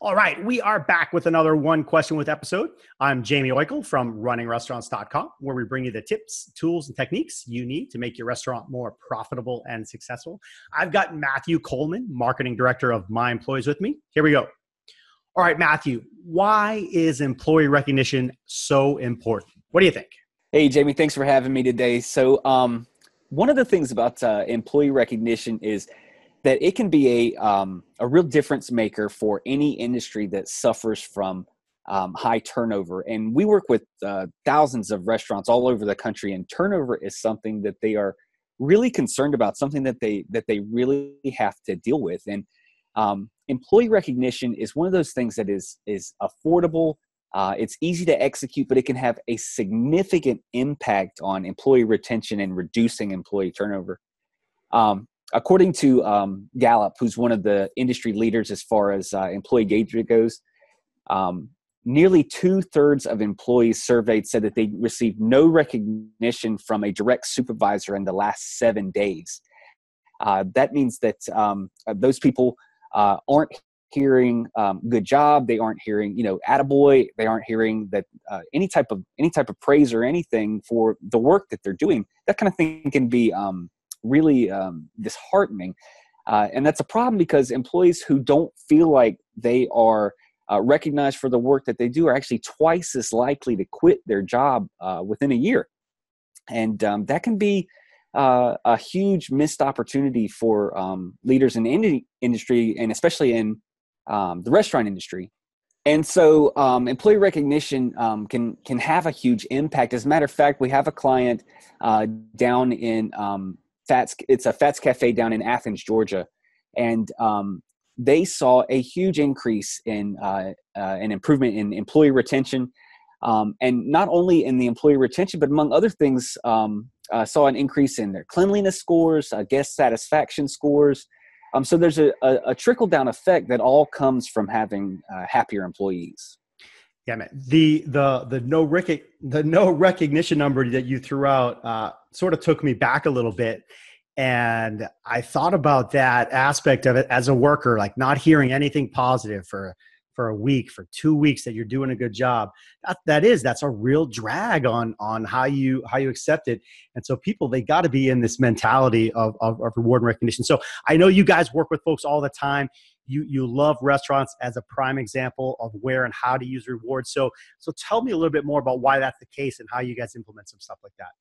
All right, we are back with another one question with episode. I'm Jaime Oikle from runningrestaurants.com, where we bring you the tips, tools, and techniques you need to make your restaurant more profitable and successful. I've got Matthew Coleman, marketing director of My Employees, with me. Here we go. All right, Matthew, why is employee recognition so important? What do you think? Hey, Jaime, thanks for having me today. So, um, one of the things about uh, employee recognition is that it can be a um, a real difference maker for any industry that suffers from um, high turnover. And we work with uh, thousands of restaurants all over the country, and turnover is something that they are really concerned about, something that they that they really have to deal with. And um, employee recognition is one of those things that is is affordable. Uh, it's easy to execute, but it can have a significant impact on employee retention and reducing employee turnover. Um, according to um, Gallup, who's one of the industry leaders as far as uh, employee engagement goes, um, nearly two thirds of employees surveyed said that they received no recognition from a direct supervisor in the last seven days. Uh, that means that um, uh, those people uh, aren't hearing um, good job. They aren't hearing you know attaboy. They aren't hearing that uh, any type of any type of praise or anything for the work that they're doing. That kind of thing can be um, really um, disheartening. Uh, and that's a problem because employees who don't feel like they are uh, recognized for the work that they do are actually twice as likely to quit their job uh, within a year. And um, that can be uh, a huge missed opportunity for um, leaders in the industry and especially in um, the restaurant industry. And so, um, employee recognition um, can can have a huge impact. As a matter of fact, we have a client uh, down in um, Fatz. It's a Fatz Cafe down in Athens, Georgia, and um, they saw a huge increase in uh, uh, an improvement in employee retention, um, and not only in the employee retention, but among other things, um, uh, saw an increase in their cleanliness scores, uh, guest satisfaction scores. Um, so there's a, a, a trickle down effect that all comes from having uh, happier employees. Yeah, man. The the the no rec- the no recognition number that you threw out uh, sort of took me back a little bit, and I thought about that aspect of it as a worker, like not hearing anything positive for for a week, for two weeks that you're doing a good job. That that is that's a real drag on on how you how you accept it. And so people they got to be in this mentality of, of of reward and recognition. So I know you guys work with folks all the time you you love restaurants as a prime example of where and how to use rewards. So so tell me a little bit more about why that's the case and how you guys implement some stuff like that.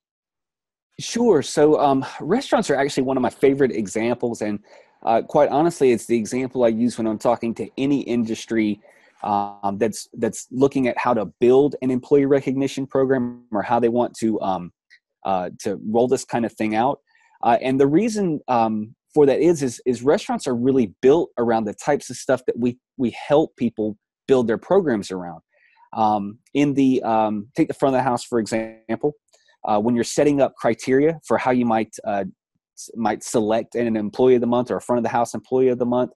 Sure. So um, restaurants are actually one of my favorite examples, and uh, quite honestly, it's the example I use when I'm talking to any industry um, that's that's looking at how to build an employee recognition program or how they want to um, uh, to roll this kind of thing out. Uh, and the reason um, for that is, is is restaurants are really built around the types of stuff that we we help people build their programs around. Um, in the um, take the front of the house for example, uh, when you're setting up criteria for how you might uh, might select an employee of the month or a front of the house employee of the month,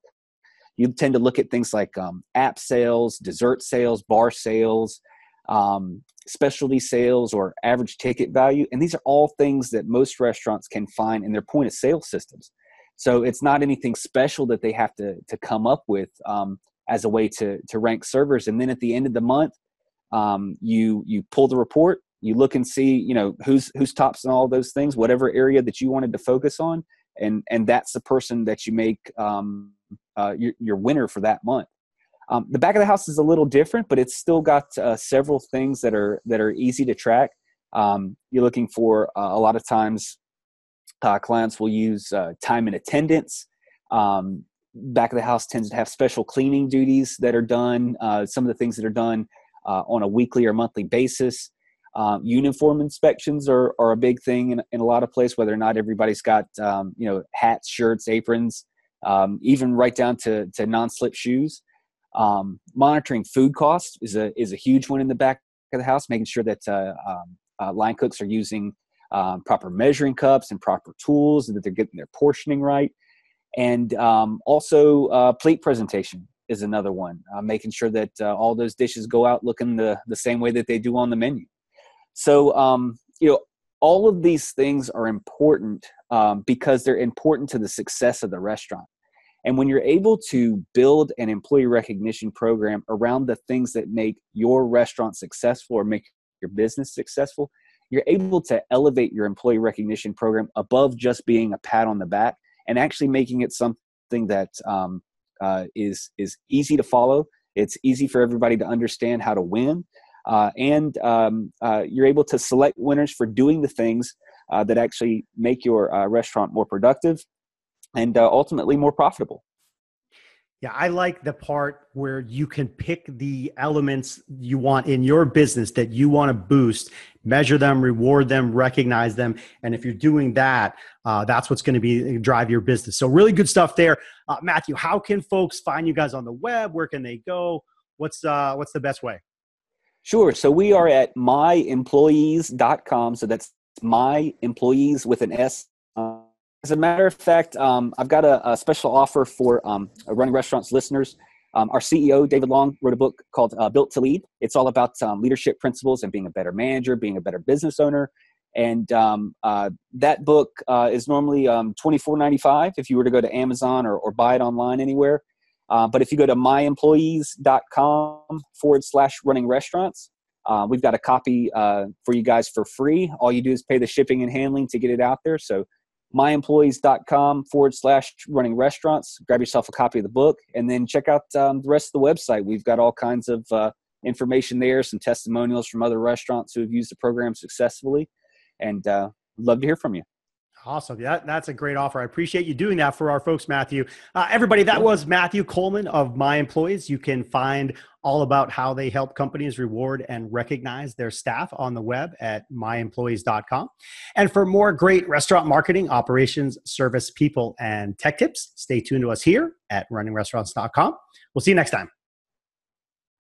you tend to look at things like um, app sales, dessert sales, bar sales, um, specialty sales or average ticket value. And these are all things that most restaurants can find in their point of sale systems. So it's not anything special that they have to to come up with um, as a way to to rank servers. And then at the end of the month, um, you you pull the report, you look and see you know who's who's tops and all those things, whatever area that you wanted to focus on, and and that's the person that you make um, uh, your, your winner for that month. Um, the back of the house is a little different, but it's still got uh, several things that are that are easy to track. Um, you're looking for uh, a lot of times uh, clients will use uh, time and attendance. Um, back of the house tends to have special cleaning duties that are done. Uh, some of the things that are done on a weekly or monthly basis. Um, uniform inspections are, are a big thing in, in a lot of places. Whether or not everybody's got um, you know hats, shirts, aprons, um, even right down to to non-slip shoes. Um, monitoring food costs is a is a huge one in the back of the house, making sure that uh, um, uh, line cooks are using um, proper measuring cups and proper tools and that they're getting their portioning right. And also, uh, plate presentation is another one, uh, making sure that uh, all those dishes go out looking the, the same way that they do on the menu. So, um, you know, all of these things are important um, because they're important to the success of the restaurant. And when you're able to build an employee recognition program around the things that make your restaurant successful or make your business successful, you're able to elevate your employee recognition program above just being a pat on the back and actually making it something that um, uh, is is easy to follow. It's easy for everybody to understand how to win, uh, and um, uh, you're able to select winners for doing the things uh, that actually make your uh, restaurant more productive and uh, ultimately more profitable. Yeah, I like the part where you can pick the elements you want in your business that you want to boost, measure them, reward them, recognize them, and if you're doing that, uh, that's what's going to be drive your business. So, really good stuff there, uh, Matthew. How can folks find you guys on the web? Where can they go? What's uh, what's the best way? Sure. So we are at myemployees.com. So that's my employees with an S. As a matter of fact, um, I've got a, a, special offer for um, running restaurants listeners. Um, our CEO, David Long, wrote a book called uh, Built to Lead. It's all about um, leadership principles and being a better manager, being a better business owner. And um, uh, that book uh, is normally um, $24.95 if you were to go to Amazon or, or buy it online anywhere. Uh, but if you go to myemployees.com forward slash running restaurants, uh, we've got a copy uh, for you guys for free. All you do is pay the shipping and handling to get it out there. So myemployees.com forward slash running restaurants. Grab yourself a copy of the book and then check out um, the rest of the website. We've got all kinds of uh, information there, some testimonials from other restaurants who have used the program successfully. And uh, love to hear from you. Awesome. Yeah, that's a great offer. I appreciate you doing that for our folks, Matthew. Uh, everybody, that was Matthew Coleman of My Employees. You can find all about how they help companies reward and recognize their staff on the web at myemployees.com. And for more great restaurant marketing, operations, service, people, and tech tips, stay tuned to us here at runningrestaurants.com. We'll see you next time.